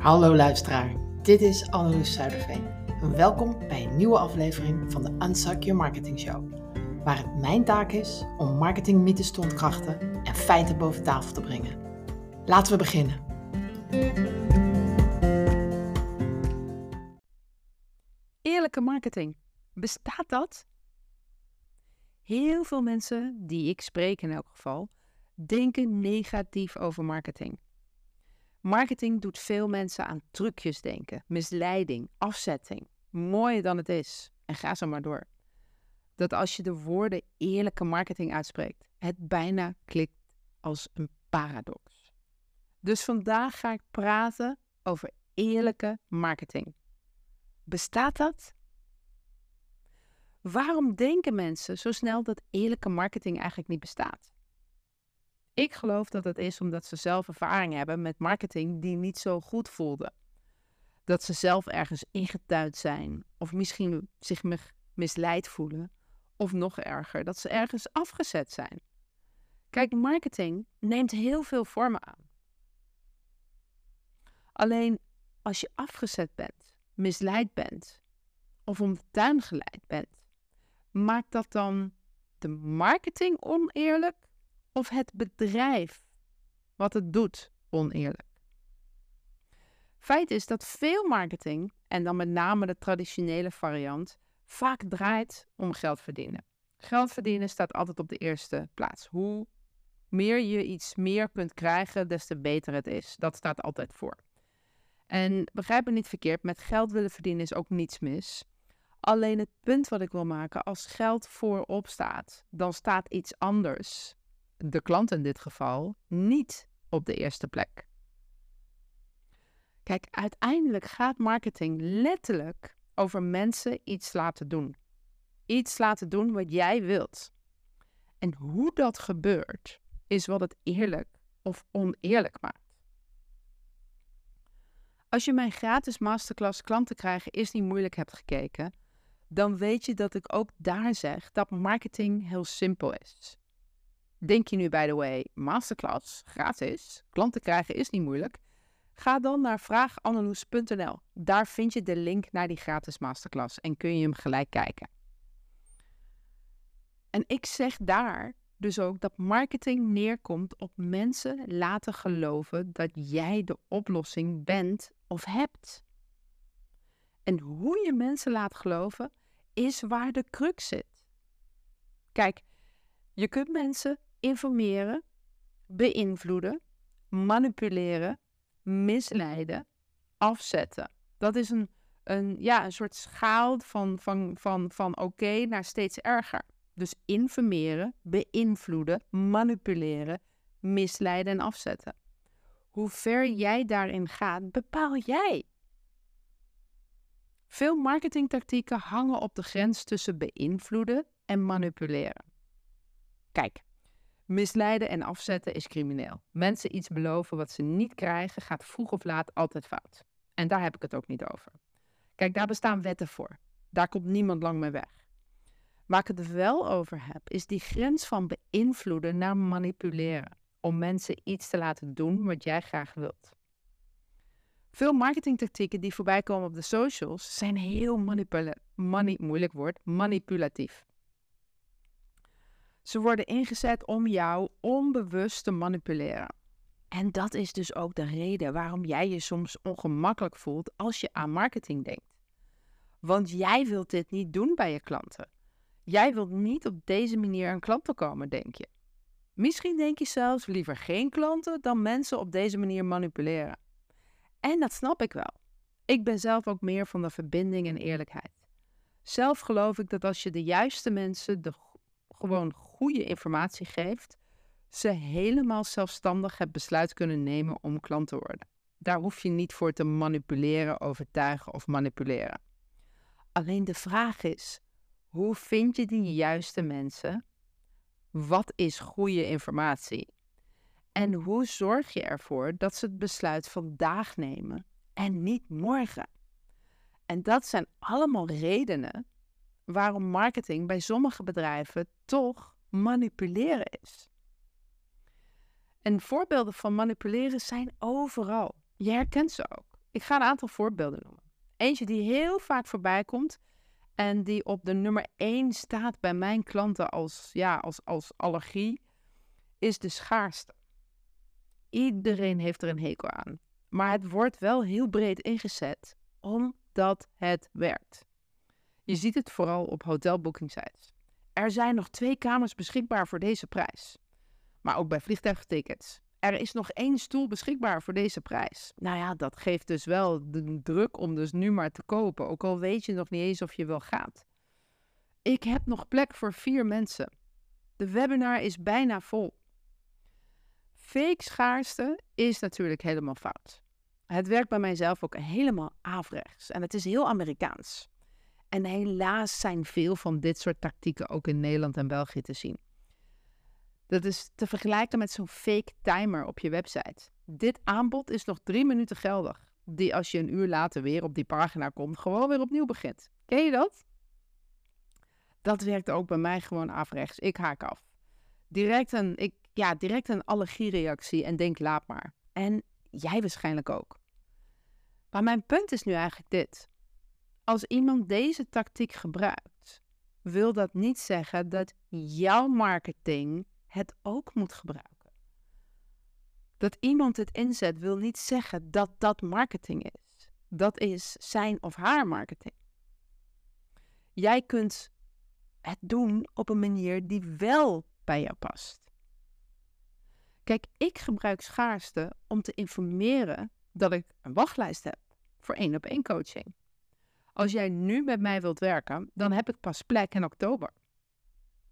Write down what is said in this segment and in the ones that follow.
Hallo luisteraar, dit is Anneloes Zuiderveen. Welkom bij een nieuwe aflevering van de Unsuck Your Marketing Show. Waar het mijn taak is om marketingmythes te ontkrachten en feiten boven tafel te brengen. Laten we beginnen. Eerlijke marketing. Bestaat dat? Heel veel mensen die ik spreek in elk geval, denken negatief over marketing. Marketing doet veel mensen aan trucjes denken, misleiding, afzetting, mooier dan het is. En ga zo maar door. Dat als je de woorden eerlijke marketing uitspreekt, het bijna klikt als een paradox. Dus vandaag ga ik praten over eerlijke marketing. Bestaat dat? Waarom denken mensen zo snel dat eerlijke marketing eigenlijk niet bestaat? Ik geloof dat het is omdat ze zelf ervaring hebben met marketing die niet zo goed voelde. Dat ze zelf ergens ingetuid zijn, of misschien zich misleid voelen, of nog erger, dat ze ergens afgezet zijn. Kijk, marketing neemt heel veel vormen aan. Alleen als je afgezet bent, misleid bent, of om de tuin geleid bent, maakt dat dan de marketing oneerlijk of het bedrijf wat het doet oneerlijk? Feit is dat veel marketing, en dan met name de traditionele variant, vaak draait om geld verdienen. Geld verdienen staat altijd op de eerste plaats. Hoe meer je iets meer kunt krijgen, des te beter het is. Dat staat altijd voor. En begrijp me niet verkeerd, met geld willen verdienen is ook niets mis. Alleen het punt wat ik wil maken, als geld voorop staat, dan staat iets anders de klant in dit geval niet op de eerste plek. Kijk, uiteindelijk gaat marketing letterlijk over mensen iets laten doen. Iets laten doen wat jij wilt. En hoe dat gebeurt, is wat het eerlijk of oneerlijk maakt. Als je mijn gratis masterclass klanten krijgen is niet moeilijk hebt gekeken, dan weet je dat ik ook daar zeg dat marketing heel simpel is. Denk je nu, by the way, masterclass, gratis, klanten krijgen is niet moeilijk? Ga dan naar vraagannaloes.nl. Daar vind je de link naar die gratis masterclass en kun je hem gelijk kijken. En ik zeg daar dus ook dat marketing neerkomt op mensen laten geloven dat jij de oplossing bent of hebt. En hoe je mensen laat geloven is waar de crux zit. Kijk, je kunt mensen informeren, beïnvloeden, manipuleren, misleiden, afzetten. Dat is een, een, ja, een soort schaal van, van, van, van oké naar steeds erger. Dus informeren, beïnvloeden, manipuleren, misleiden en afzetten. Hoe ver jij daarin gaat, bepaal jij. Veel marketingtactieken hangen op de grens tussen beïnvloeden en manipuleren. Kijk, Misleiden en afzetten is crimineel. Mensen iets beloven wat ze niet krijgen, gaat vroeg of laat altijd fout. En daar heb ik het ook niet over. Kijk, daar bestaan wetten voor. Daar komt niemand lang mee weg. Waar ik het wel over heb, is die grens van beïnvloeden naar manipuleren. Om mensen iets te laten doen wat jij graag wilt. Veel marketingtactieken die voorbij komen op de socials zijn heel moeilijk woord, manipulatief. Ze worden ingezet om jou onbewust te manipuleren. En dat is dus ook de reden waarom jij je soms ongemakkelijk voelt als je aan marketing denkt. Want jij wilt dit niet doen bij je klanten. Jij wilt niet op deze manier aan klanten komen, denk je. Misschien denk je zelfs liever geen klanten dan mensen op deze manier manipuleren. En dat snap ik wel. Ik ben zelf ook meer van de verbinding en eerlijkheid. Zelf geloof ik dat als je de juiste mensen de gewoon goede informatie geeft, ze helemaal zelfstandig het besluit kunnen nemen om klant te worden. Daar hoef je niet voor te manipuleren, overtuigen of manipuleren. Alleen de vraag is: hoe vind je die juiste mensen? Wat is goede informatie? En hoe zorg je ervoor dat ze het besluit vandaag nemen en niet morgen? En dat zijn allemaal redenen waarom marketing bij sommige bedrijven toch manipuleren is. En voorbeelden van manipuleren zijn overal. Je herkent ze ook. Ik ga een aantal voorbeelden noemen. Eentje die heel vaak voorbij komt en die op de nummer 1 staat bij mijn klanten als, ja, als, als allergie, is de schaarste. Iedereen heeft er een hekel aan. Maar het wordt wel heel breed ingezet omdat het werkt. Je ziet het vooral op hotelboekingsites. Er zijn nog twee kamers beschikbaar voor deze prijs. Maar ook bij vliegtuigtickets. Er is nog één stoel beschikbaar voor deze prijs. Nou ja, dat geeft dus wel de druk om dus nu maar te kopen. Ook al weet je nog niet eens of je wel gaat. Ik heb nog plek voor vier mensen. De webinar is bijna vol. Fake schaarste is natuurlijk helemaal fout. Het werkt bij mijzelf ook helemaal averechts en het is heel Amerikaans. En helaas zijn veel van dit soort tactieken ook in Nederland en België te zien. Dat is te vergelijken met zo'n fake timer op je website. Dit aanbod is nog drie minuten geldig, die als je een uur later weer op die pagina komt, gewoon weer opnieuw begint. Ken je dat? Dat werkt ook bij mij gewoon averechts. Ik haak af. Direct een, ik, ja, direct een allergiereactie en denk laat maar. En jij waarschijnlijk ook. Maar mijn punt is nu eigenlijk dit. Als iemand deze tactiek gebruikt, wil dat niet zeggen dat jouw marketing het ook moet gebruiken. Dat iemand het inzet wil niet zeggen dat dat marketing is. Dat is zijn of haar marketing. Jij kunt het doen op een manier die wel bij jou past. Kijk, ik gebruik schaarste om te informeren dat ik een wachtlijst heb voor één op één coaching. Als jij nu met mij wilt werken, dan heb ik pas plek in oktober.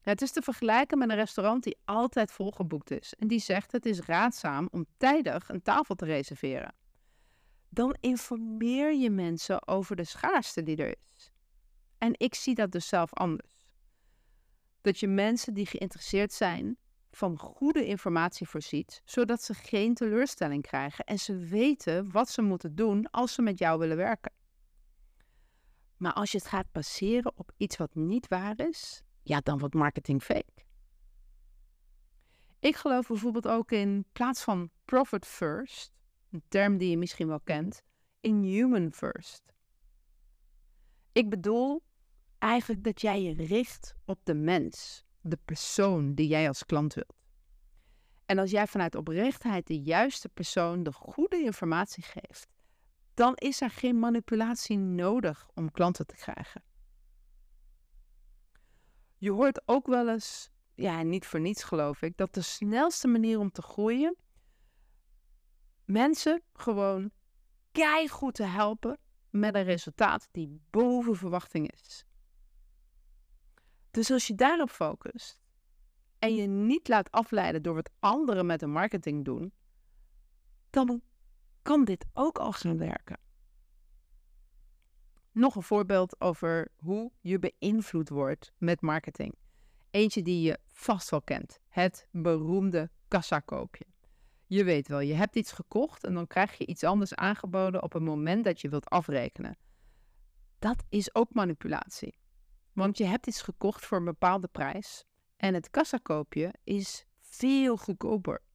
Het is te vergelijken met een restaurant die altijd volgeboekt is en die zegt het is raadzaam om tijdig een tafel te reserveren. Dan informeer je mensen over de schaarste die er is. En ik zie dat dus zelf anders. Dat je mensen die geïnteresseerd zijn van goede informatie voorziet, zodat ze geen teleurstelling krijgen en ze weten wat ze moeten doen als ze met jou willen werken. Maar als je het gaat baseren op iets wat niet waar is, ja, dan wordt marketing fake. Ik geloof bijvoorbeeld ook in plaats van profit first, een term die je misschien wel kent, in human first. Ik bedoel eigenlijk dat jij je richt op de mens, de persoon die jij als klant wilt. En als jij vanuit oprechtheid de juiste persoon de goede informatie geeft, dan is er geen manipulatie nodig om klanten te krijgen. Je hoort ook wel eens, ja, niet voor niets geloof ik, dat de snelste manier om te groeien mensen gewoon goed te helpen met een resultaat die boven verwachting is. Dus als je daarop focust en je niet laat afleiden door wat anderen met de marketing doen, dan kan dit ook al gaan werken. Nog een voorbeeld over hoe je beïnvloed wordt met marketing. Eentje die je vast wel kent. Het beroemde kassakoopje. Je weet wel, je hebt iets gekocht en dan krijg je iets anders aangeboden op het moment dat je wilt afrekenen. Dat is ook manipulatie. Want je hebt iets gekocht voor een bepaalde prijs en het kassakoopje is veel goedkoper.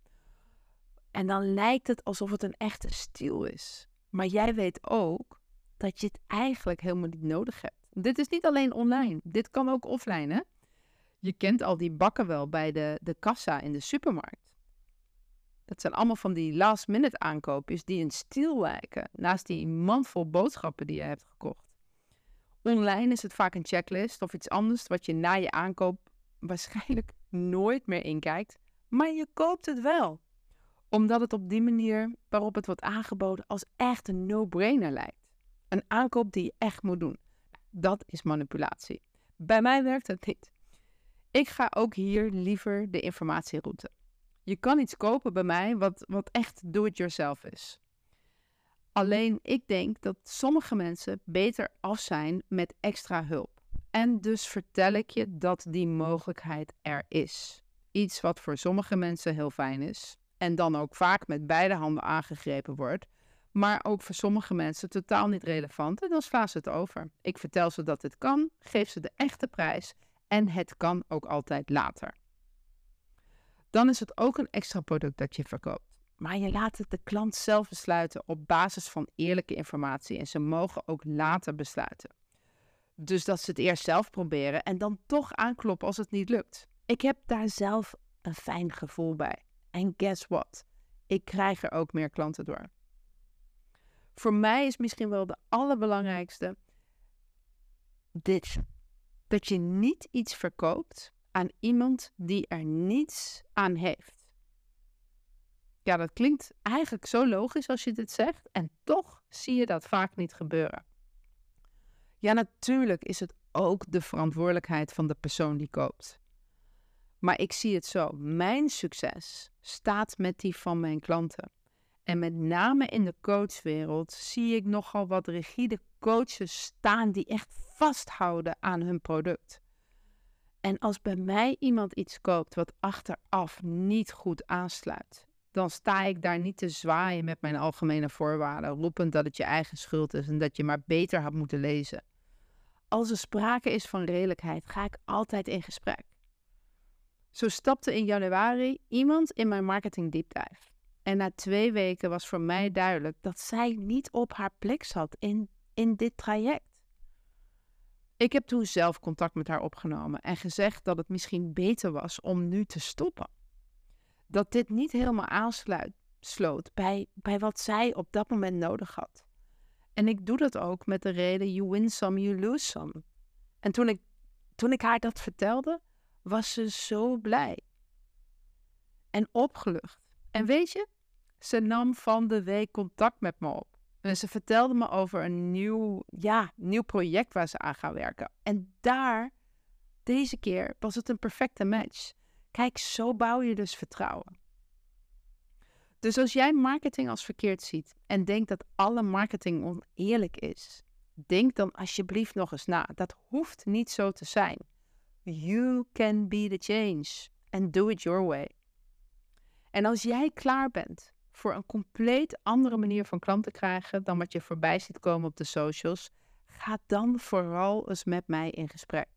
En dan lijkt het alsof het een echte stiel is. Maar jij weet ook dat je het eigenlijk helemaal niet nodig hebt. Dit is niet alleen online, dit kan ook offline. Je kent al die bakken wel bij de, de kassa in de supermarkt. Dat zijn allemaal van die last minute aankoopjes die een stiel lijken, naast die mandvol boodschappen die je hebt gekocht. Online is het vaak een checklist of iets anders wat je na je aankoop waarschijnlijk nooit meer inkijkt, maar je koopt het wel. Omdat het op die manier waarop het wordt aangeboden als echt een no-brainer lijkt. Een aankoop die je echt moet doen. Dat is manipulatie. Bij mij werkt het niet. Ik ga ook hier liever de informatieroute. Je kan iets kopen bij mij wat, wat echt do-it-yourself is. Alleen ik denk dat sommige mensen beter af zijn met extra hulp. En dus vertel ik je dat die mogelijkheid er is. Iets wat voor sommige mensen heel fijn is en dan ook vaak met beide handen aangegrepen wordt, maar ook voor sommige mensen totaal niet relevant en dan slaan ze het over. Ik vertel ze dat het kan, geef ze de echte prijs en het kan ook altijd later. Dan is het ook een extra product dat je verkoopt. maar je laat het de klant zelf besluiten op basis van eerlijke informatie en ze mogen ook later besluiten. Dus dat ze het eerst zelf proberen en dan toch aankloppen als het niet lukt. Ik heb daar zelf een fijn gevoel bij. En guess what? Ik krijg er ook meer klanten door. Voor mij is misschien wel de allerbelangrijkste dit. Dat je niet iets verkoopt aan iemand die er niets aan heeft. Ja, dat klinkt eigenlijk zo logisch als je dit zegt en toch zie je dat vaak niet gebeuren. Ja, natuurlijk is het ook de verantwoordelijkheid van de persoon die koopt. Maar ik zie het zo: mijn succes staat met die van mijn klanten. En met name in de coachwereld zie ik nogal wat rigide coaches staan die echt vasthouden aan hun product. En als bij mij iemand iets koopt wat achteraf niet goed aansluit, dan sta ik daar niet te zwaaien met mijn algemene voorwaarden, roepend dat het je eigen schuld is en dat je maar beter had moeten lezen. Als er sprake is van redelijkheid, ga ik altijd in gesprek. Zo stapte in januari iemand in mijn marketing deep dive. En na twee weken was voor mij duidelijk dat zij niet op haar plek zat in, in dit traject. Ik heb toen zelf contact met haar opgenomen en gezegd dat het misschien beter was om nu te stoppen. Dat dit niet helemaal aansloot bij, bij wat zij op dat moment nodig had. En ik doe dat ook met de reden you win some, you lose some. En toen ik, toen ik haar dat vertelde, was ze zo blij. En opgelucht. En weet je, ze nam van de week contact met me op. En ze vertelde me over een nieuw, ja, nieuw project waar ze aan gaan werken. En daar, deze keer, was het een perfecte match. Kijk, zo bouw je dus vertrouwen. Dus als jij marketing als verkeerd ziet en denkt dat alle marketing oneerlijk is, denk dan alsjeblieft nog eens na. Dat hoeft niet zo te zijn. You can be the change and do it your way. En als jij klaar bent voor een compleet andere manier van klanten krijgen dan wat je voorbij ziet komen op de socials, ga dan vooral eens met mij in gesprek.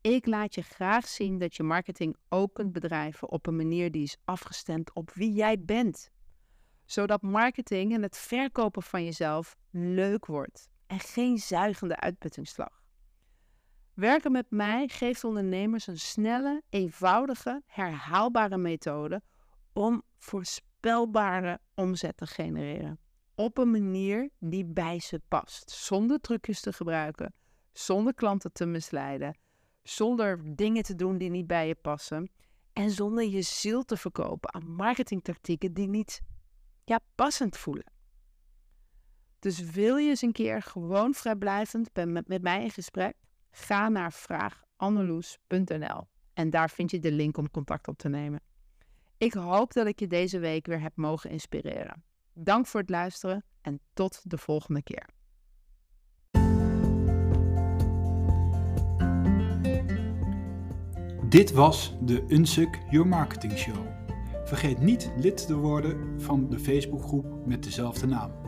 Ik laat je graag zien dat je marketing ook kunt bedrijven op een manier die is afgestemd op wie jij bent. Zodat marketing en het verkopen van jezelf leuk wordt en geen zuigende uitputtingsslag. Werken met mij geeft ondernemers een snelle, eenvoudige, herhaalbare methode om voorspelbare omzet te genereren. Op een manier die bij ze past, zonder trucjes te gebruiken, zonder klanten te misleiden, zonder dingen te doen die niet bij je passen en zonder je ziel te verkopen aan marketingtactieken die niet ja, passend voelen. Dus wil je eens een keer gewoon vrijblijvend met, met mij in gesprek? Ga naar vraaganneloes.nl en daar vind je de link om contact op te nemen. Ik hoop dat ik je deze week weer heb mogen inspireren. Dank voor het luisteren en tot de volgende keer. Dit was de Unsuk Your Marketing Show. Vergeet niet lid te worden van de Facebookgroep met dezelfde naam.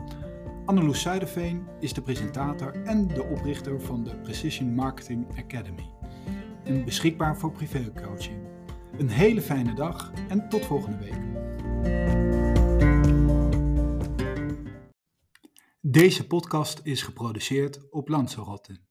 Anneloes Zuiderveen is de presentator en de oprichter van de Precision Marketing Academy. En beschikbaar voor privécoaching. Een hele fijne dag en tot volgende week. Deze podcast is geproduceerd op Lanzarote.